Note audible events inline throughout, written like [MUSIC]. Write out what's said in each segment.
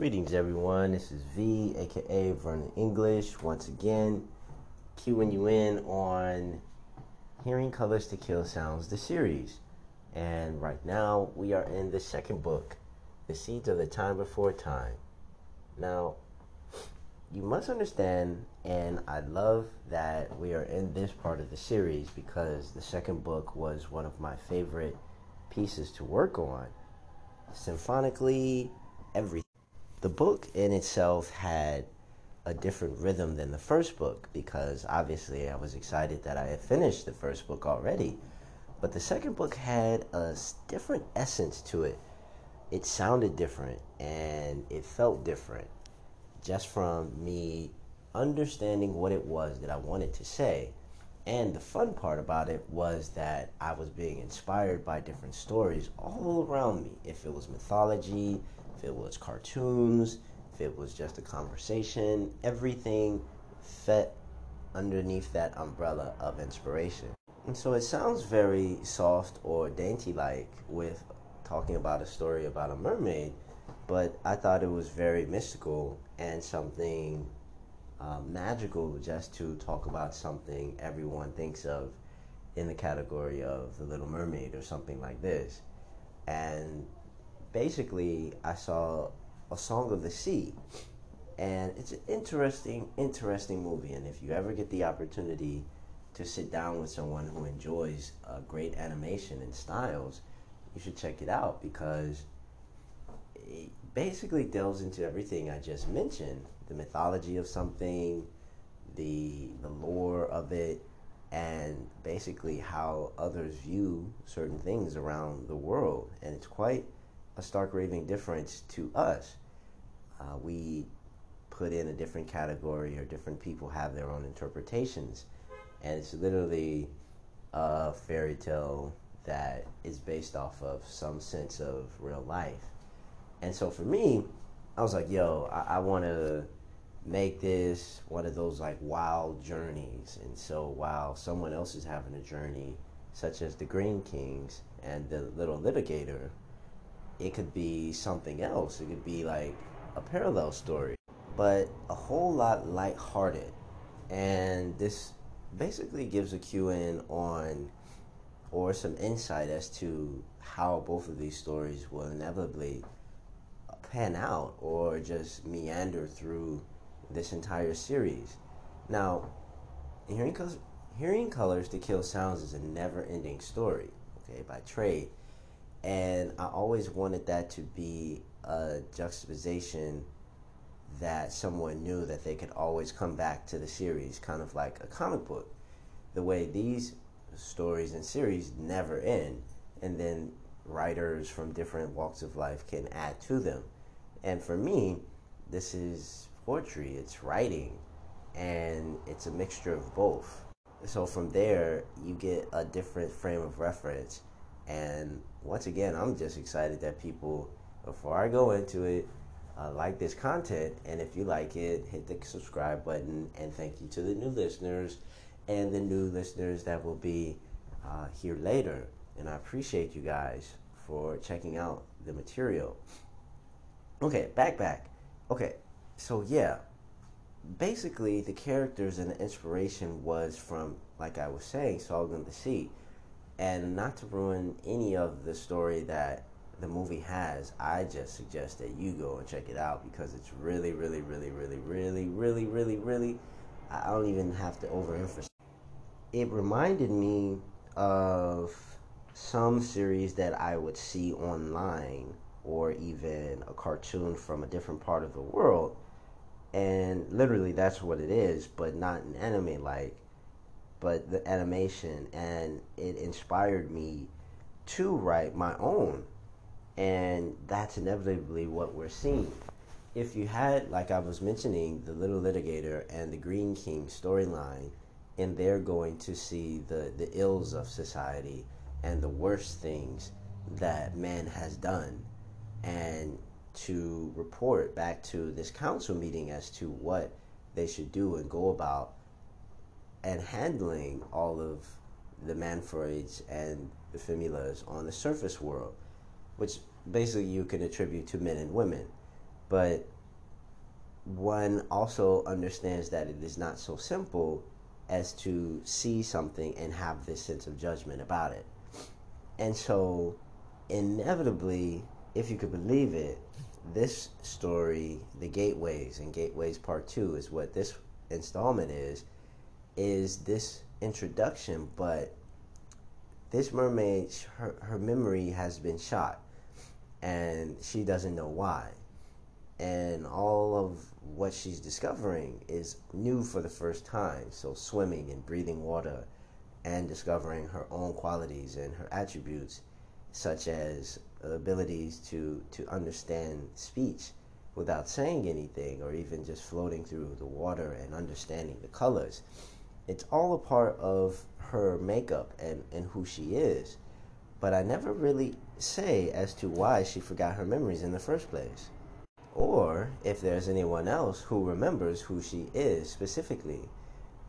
Greetings, everyone. This is V, aka Vernon English, once again, cueing you in on Hearing Colors to Kill Sounds, the series. And right now, we are in the second book, The Seeds of the Time Before Time. Now, you must understand, and I love that we are in this part of the series because the second book was one of my favorite pieces to work on. Symphonically, everything. The book in itself had a different rhythm than the first book because obviously I was excited that I had finished the first book already. But the second book had a different essence to it. It sounded different and it felt different just from me understanding what it was that I wanted to say. And the fun part about it was that I was being inspired by different stories all around me. If it was mythology, if it was cartoons, if it was just a conversation, everything fit underneath that umbrella of inspiration. And so it sounds very soft or dainty like with talking about a story about a mermaid, but I thought it was very mystical and something uh, magical just to talk about something everyone thinks of in the category of The Little Mermaid or something like this. And basically, I saw A Song of the Sea. And it's an interesting, interesting movie. And if you ever get the opportunity to sit down with someone who enjoys uh, great animation and styles, you should check it out because it basically delves into everything I just mentioned the mythology of something, the, the lore of it, and basically how others view certain things around the world. And it's quite a stark raving difference to us. Uh, we put in a different category, or different people have their own interpretations. And it's literally a fairy tale that is based off of some sense of real life. And so for me, I was like, yo, I, I want to make this one of those like wild journeys. And so while someone else is having a journey, such as the Green Kings and the Little Litigator, it could be something else. It could be like a parallel story, but a whole lot lighthearted. And this basically gives a cue in on or some insight as to how both of these stories will inevitably pan out or just meander through this entire series. Now, hearing colors, hearing colors to kill sounds is a never-ending story. Okay, by trade, and I always wanted that to be a juxtaposition that someone knew that they could always come back to the series, kind of like a comic book. The way these stories and series never end, and then writers from different walks of life can add to them. And for me, this is poetry, it's writing, and it's a mixture of both. So from there, you get a different frame of reference. And once again, I'm just excited that people, before I go into it, uh, like this content. And if you like it, hit the subscribe button. And thank you to the new listeners and the new listeners that will be uh, here later. And I appreciate you guys for checking out the material. Okay, back, back. Okay, so yeah, basically the characters and the inspiration was from, like I was saying, Song of the Sea. And not to ruin any of the story that the movie has, I just suggest that you go and check it out because it's really, really, really, really, really, really, really, really. I don't even have to overemphasize. It reminded me of some series that I would see online or even a cartoon from a different part of the world. And literally, that's what it is, but not an anime like, but the animation. And it inspired me to write my own. And that's inevitably what we're seeing. If you had, like I was mentioning, the Little Litigator and the Green King storyline, and they're going to see the, the ills of society and the worst things that man has done and to report back to this council meeting as to what they should do and go about and handling all of the Manfroids and the Fimulas on the surface world, which basically you can attribute to men and women. but one also understands that it is not so simple as to see something and have this sense of judgment about it. And so, inevitably, if you could believe it, this story, The Gateways and Gateways Part 2 is what this installment is, is this introduction, but this mermaid, her, her memory has been shot and she doesn't know why. And all of what she's discovering is new for the first time. So, swimming and breathing water and discovering her own qualities and her attributes, such as abilities to, to understand speech without saying anything or even just floating through the water and understanding the colors. It's all a part of her makeup and, and who she is. But I never really say as to why she forgot her memories in the first place. Or if there's anyone else who remembers who she is specifically.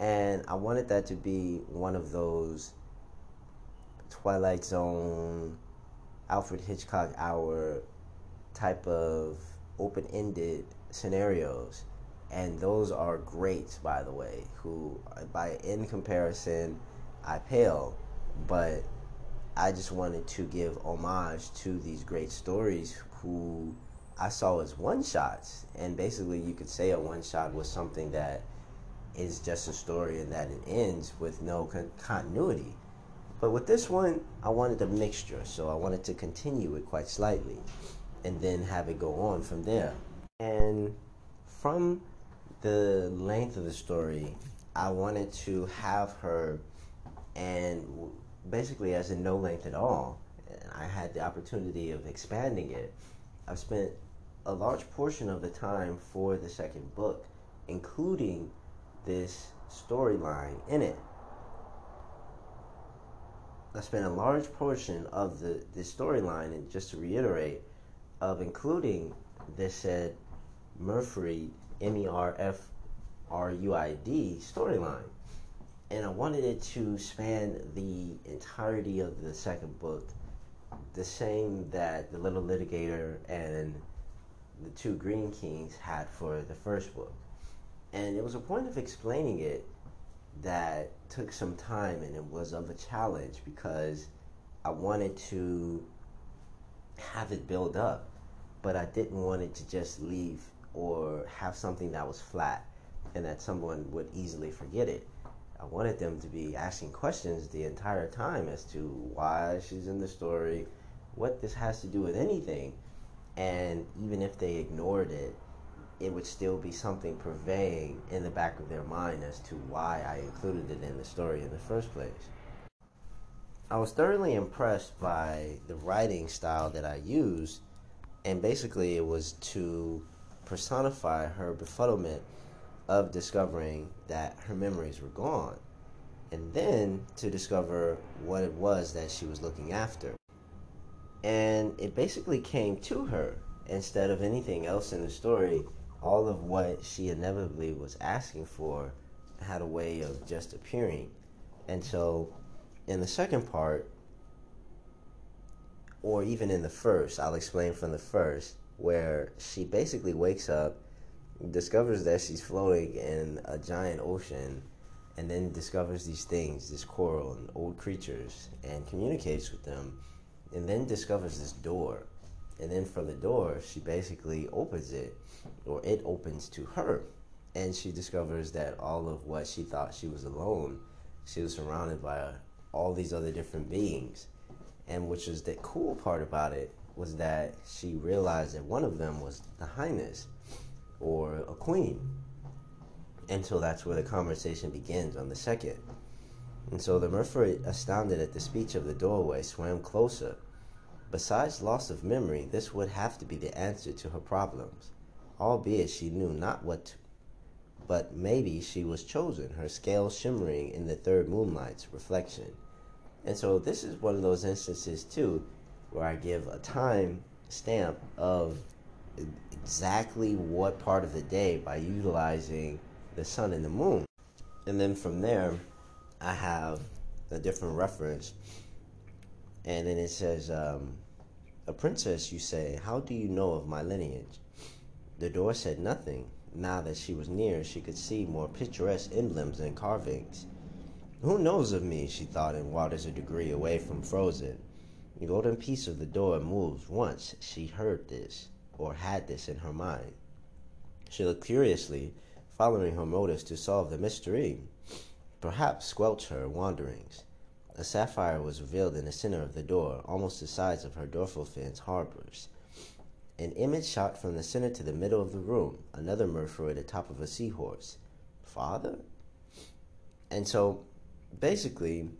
And I wanted that to be one of those Twilight Zone, Alfred Hitchcock hour type of open ended scenarios and those are great by the way who by in comparison i pale but i just wanted to give homage to these great stories who i saw as one shots. And basically you could say a one shot was something that is just a story and that it ends with no con- continuity. But with this one i wanted a mixture so i wanted to continue it quite slightly and then have it go on from there. And from the length of the story, I wanted to have her, and basically as in no length at all. I had the opportunity of expanding it. I've spent a large portion of the time for the second book, including this storyline in it. I spent a large portion of the, the storyline, and just to reiterate, of including this said Merfruid M E R F R U I D storyline. And I wanted it to span the entirety of the second book, the same that the Little Litigator and the two Green Kings had for the first book. And it was a point of explaining it that took some time and it was of a challenge because I wanted to have it build up, but I didn't want it to just leave or have something that was flat and that someone would easily forget it. I wanted them to be asking questions the entire time as to why she's in the story, what this has to do with anything. And even if they ignored it, it would still be something purveying in the back of their mind as to why I included it in the story in the first place. I was thoroughly impressed by the writing style that I used, and basically it was to personify her befuddlement of discovering that her memories were gone, and then to discover what it was that she was looking after. And it basically came to her instead of anything else in the story. All of what she inevitably was asking for had a way of just appearing. And so, in the second part, or even in the first, I'll explain from the first where she basically wakes up, discovers that she's floating in a giant ocean, and then discovers these things, this coral and old creatures, and communicates with them, and then discovers this door. And then from the door, she basically opens it, or it opens to her. And she discovers that all of what she thought she was alone, she was surrounded by all these other different beings. And which is the cool part about it was that she realized that one of them was the highness or a queen. And so that's where the conversation begins on the second. And so the Merfruid, astounded at the speech of the doorway, swam closer. Besides loss of memory, this would have to be the answer to her problems, albeit she knew not what to. But maybe she was chosen, her scales shimmering in the third moonlight's reflection. And so this is one of those instances, too, where I give a time stamp of exactly what part of the day by utilizing the sun and the moon. And then from there, I have a different reference. And then it says, um, A princess, you say, how do you know of my lineage? The door said nothing. Now that she was near, she could see more picturesque emblems and carvings. Who knows of me, she thought, in waters a degree away from frozen. The golden piece of the door moved. Once she heard this, or had this in her mind. She looked curiously, following her motives to solve the mystery, perhaps squelch her wanderings. A sapphire was revealed in the center of the door, almost the size of her dorsal fin's harbors. An image shot from the center to the middle of the room, another Merfolk at the top of a seahorse. Father? And so, basically,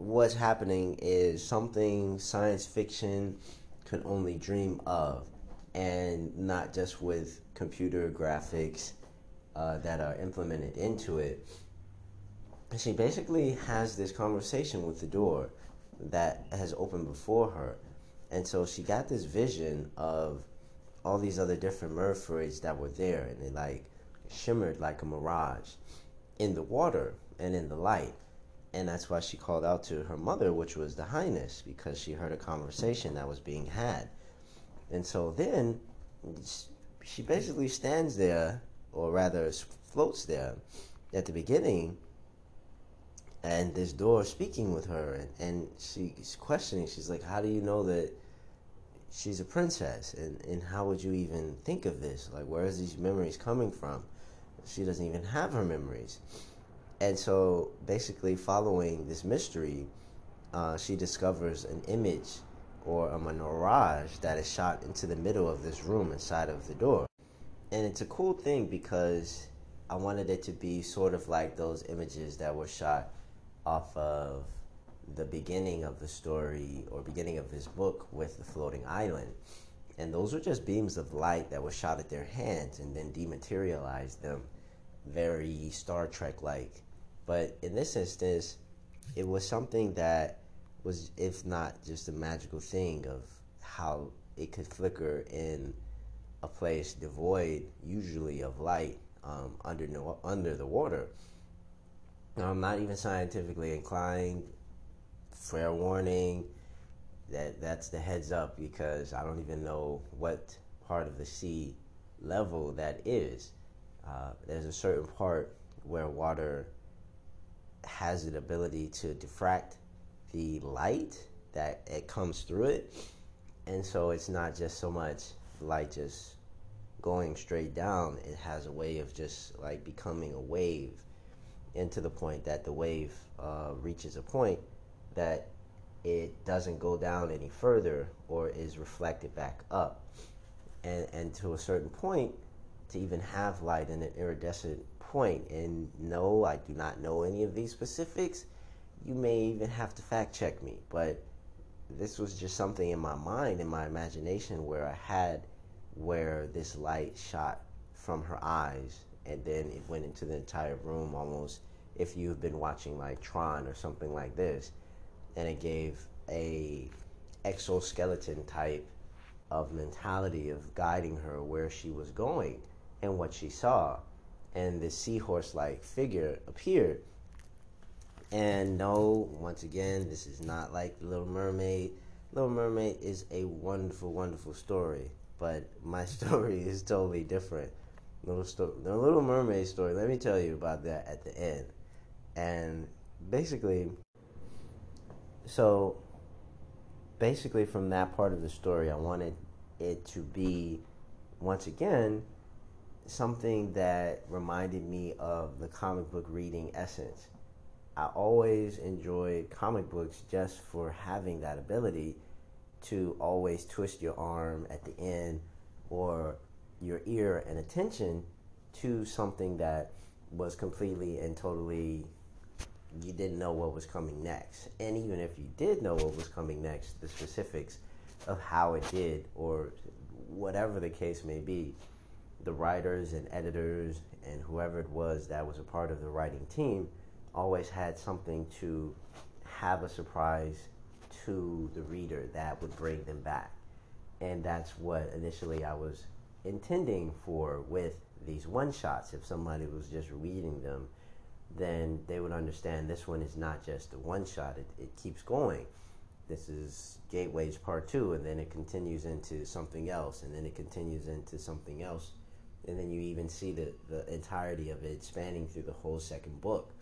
what's happening is something science fiction could only dream of, and not just with computer graphics uh, that are implemented into it. She basically has this conversation with the door that has opened before her. And so she got this vision of all these other different mermaids that were there, and they like shimmered like a mirage in the water and in the light. And that's why she called out to her mother, which was the Highness, because she heard a conversation that was being had. And so then she basically stands there, or rather floats there at the beginning, and this door speaking with her, and, and she's questioning. She's like, How do you know that she's a princess? And, and how would you even think of this? Like, where is these memories coming from? She doesn't even have her memories. And so, basically, following this mystery, uh, she discovers an image or a mirage that is shot into the middle of this room inside of the door. And it's a cool thing because I wanted it to be sort of like those images that were shot off of the beginning of the story or beginning of this book with the floating island. And those were just beams of light that were shot at their hands and then dematerialized them, very Star Trek like. But in this instance, it was something that was, if not just a magical thing of how it could flicker in a place devoid, usually of light, um, under no, under the water. Now, I'm not even scientifically inclined. Fair warning. That that's the heads up because I don't even know what part of the sea level that is. Uh, there's a certain part where water has the ability to diffract the light that it comes through it. And so it's not just so much light just going straight down, it has a way of just like becoming a wave into the point that the wave uh, reaches a point that it doesn't go down any further or is reflected back up. And, and to a certain point, to even have light in an iridescent point, and no, I do not know any of these specifics, you may even have to fact check me. But this was just something in my mind, in my imagination, where I had where this light shot from her eyes and then it went into the entire room almost if you've been watching like Tron or something like this and it gave a exoskeleton type of mentality of guiding her where she was going and what she saw and the seahorse like figure appeared and no once again this is not like the little mermaid little mermaid is a wonderful wonderful story but my [LAUGHS] story is totally different. Little story, the Little Mermaid story. Let me tell you about that at the end. And basically, so basically from that part of the story, I wanted it to be once again something that reminded me of the comic book reading essence. I always enjoyed comic books just for having that ability to always twist your arm at the end or your ear and attention to something that was completely and totally you didn't know what was coming next. And even if you did know what was coming next, the specifics of how it did or whatever the case may be, the writers and editors and whoever it was that was a part of the writing team always had something to have a surprise to the reader that would bring them back. And that's what initially I was intending for with these one shots. If somebody was just reading them, then they would understand this one is not just a one shot, it, it keeps going. This is Gateways Part 2, and then it continues into something else, and then it continues into something else and then you even see the, the entirety of it spanning through the whole second book.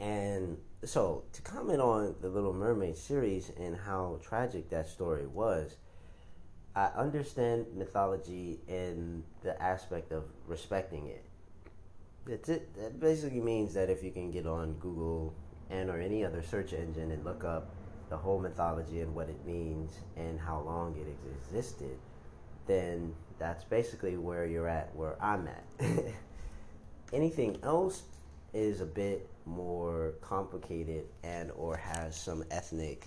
And so, to comment on the Little Mermaid series and how tragic that story was, I understand mythology in the aspect of respecting it. That's it. That basically means that if you can get on Google and or any other search engine and look up the whole mythology and what it means and how long it existed, then that's basically where you're at, where I'm at. [LAUGHS] Anything else is a bit more complicated and or has some ethnic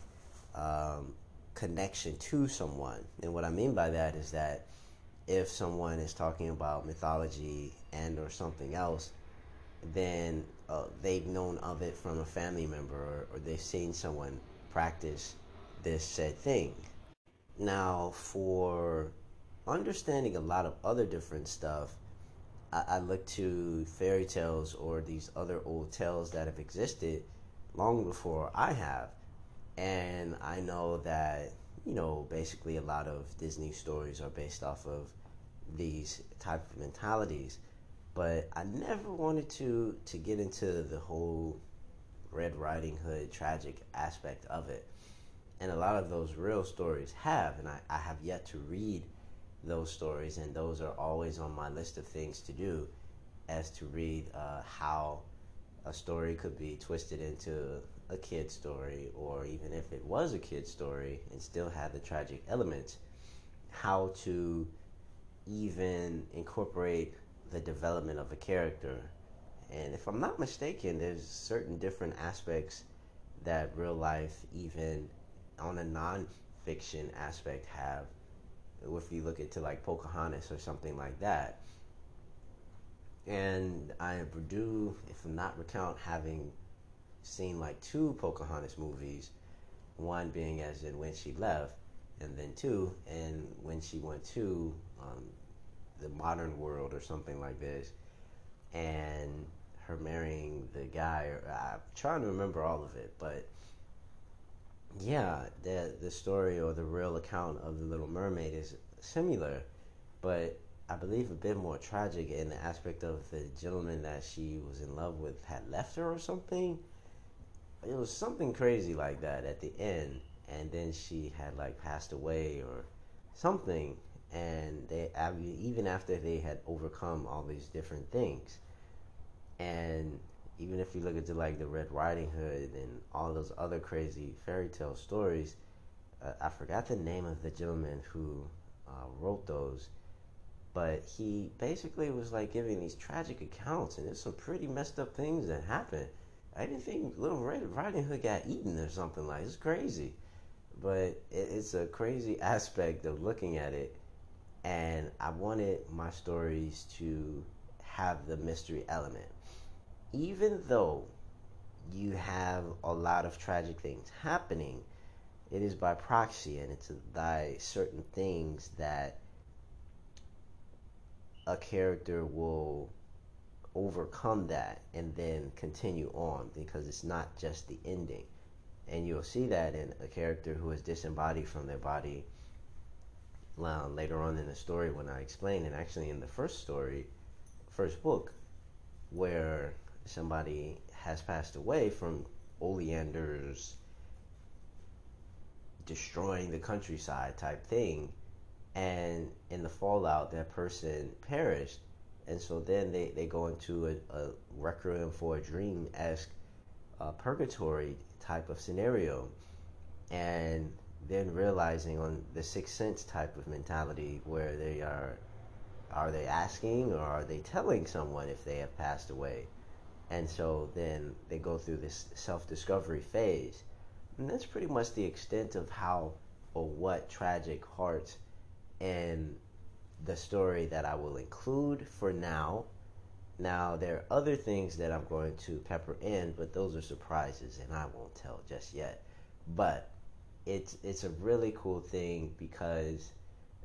um, connection to someone. And what I mean by that is that if someone is talking about mythology and or something else, then uh, they've known of it from a family member or, or they've seen someone practice this said thing. Now, for understanding a lot of other different stuff, I, I look to fairy tales or these other old tales that have existed long before I have. And I know that, you know, basically a lot of Disney stories are based off of these type of mentalities. But I never wanted to to get into the whole Red Riding Hood tragic aspect of it. And a lot of those real stories have, and I, I have yet to read those stories, and those are always on my list of things to do, as to read uh, how a story could be twisted into a kid story, or even if it was a kid story and still had the tragic elements, how to even incorporate the development of a character. And if I'm not mistaken, there's certain different aspects that real life, even on a non-fiction aspect, have if you look into like Pocahontas or something like that. And I do, if I'm not recount having seen like two Pocahontas movies, one being as in when she left, and then two, and when she went to um, the modern world or something like this, and her marrying the guy. Or, I'm trying to remember all of it, but yeah, the the story or the real account of the Little Mermaid is similar, but I believe a bit more tragic in the aspect of the gentleman that she was in love with had left her or something. It was something crazy like that at the end, and then she had like passed away or something, and they even after they had overcome all these different things, and even if you look into like the Red Riding Hood and all those other crazy fairy tale stories, uh, I forgot the name of the gentleman who uh, wrote those, but he basically was like giving these tragic accounts, and there's some pretty messed up things that happened. I didn't think Little Red Riding Hood got eaten or something like. It's crazy, but it, it's a crazy [LAUGHS] aspect of looking at it, and I wanted my stories to have the mystery element even though you have a lot of tragic things happening, it is by proxy and it's by certain things that a character will overcome that and then continue on because it's not just the ending. And you'll see that in a character who is disembodied from their body well, later on in the story when I explain it, actually in the first story, first book, where somebody has passed away from oleanders destroying the countryside type thing and in the fallout that person perished. And so then they, they go into a, a requiem for a dream esque uh, purgatory type of scenario and then realizing on the sixth sense type of mentality where they are are they asking or are they telling someone if they have passed away and so then they go through this self discovery phase. And that's pretty much the extent of how or what Tragic Heart and the story that I will include for now. Now, there are other things that I'm going to pepper in, but those are surprises and I won't tell just yet. But it's, it's a really cool thing because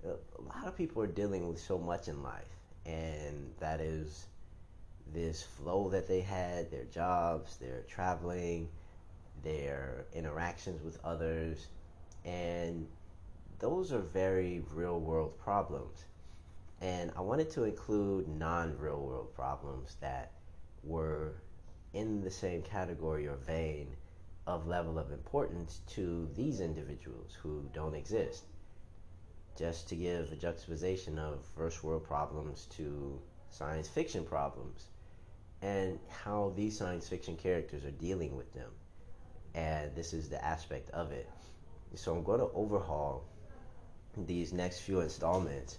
uh, a lot of people are dealing with so much in life, and that is this flow that they had, their jobs, their traveling, their interactions with others, and those are very real world problems. And I wanted to include non real world problems that were in the same category or vein of level of importance to these individuals who don't exist. Just to give a juxtaposition of first world problems to science fiction problems and how these science fiction characters are dealing with them. And this is the aspect of it. So I'm going to overhaul these next few installments.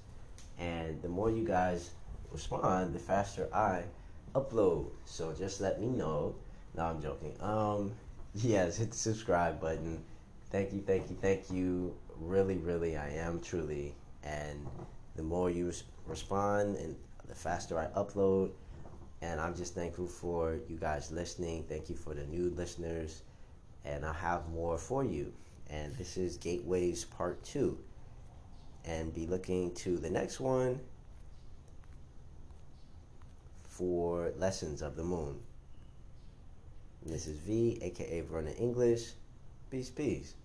And the more you guys respond, the faster I upload. So just let me know. No, I'm joking. Um, [LAUGHS] yes, hit the subscribe button. Thank you, thank you, thank you. Really, really, I am truly. And the more you res- respond and the faster I upload, and I'm just thankful for you guys listening. Thank you for the new listeners. And I have more for you. And this is Gateways Part 2. And be looking to the next one for Lessons of the Moon. This is V, aka Vernon English. Peace, peace.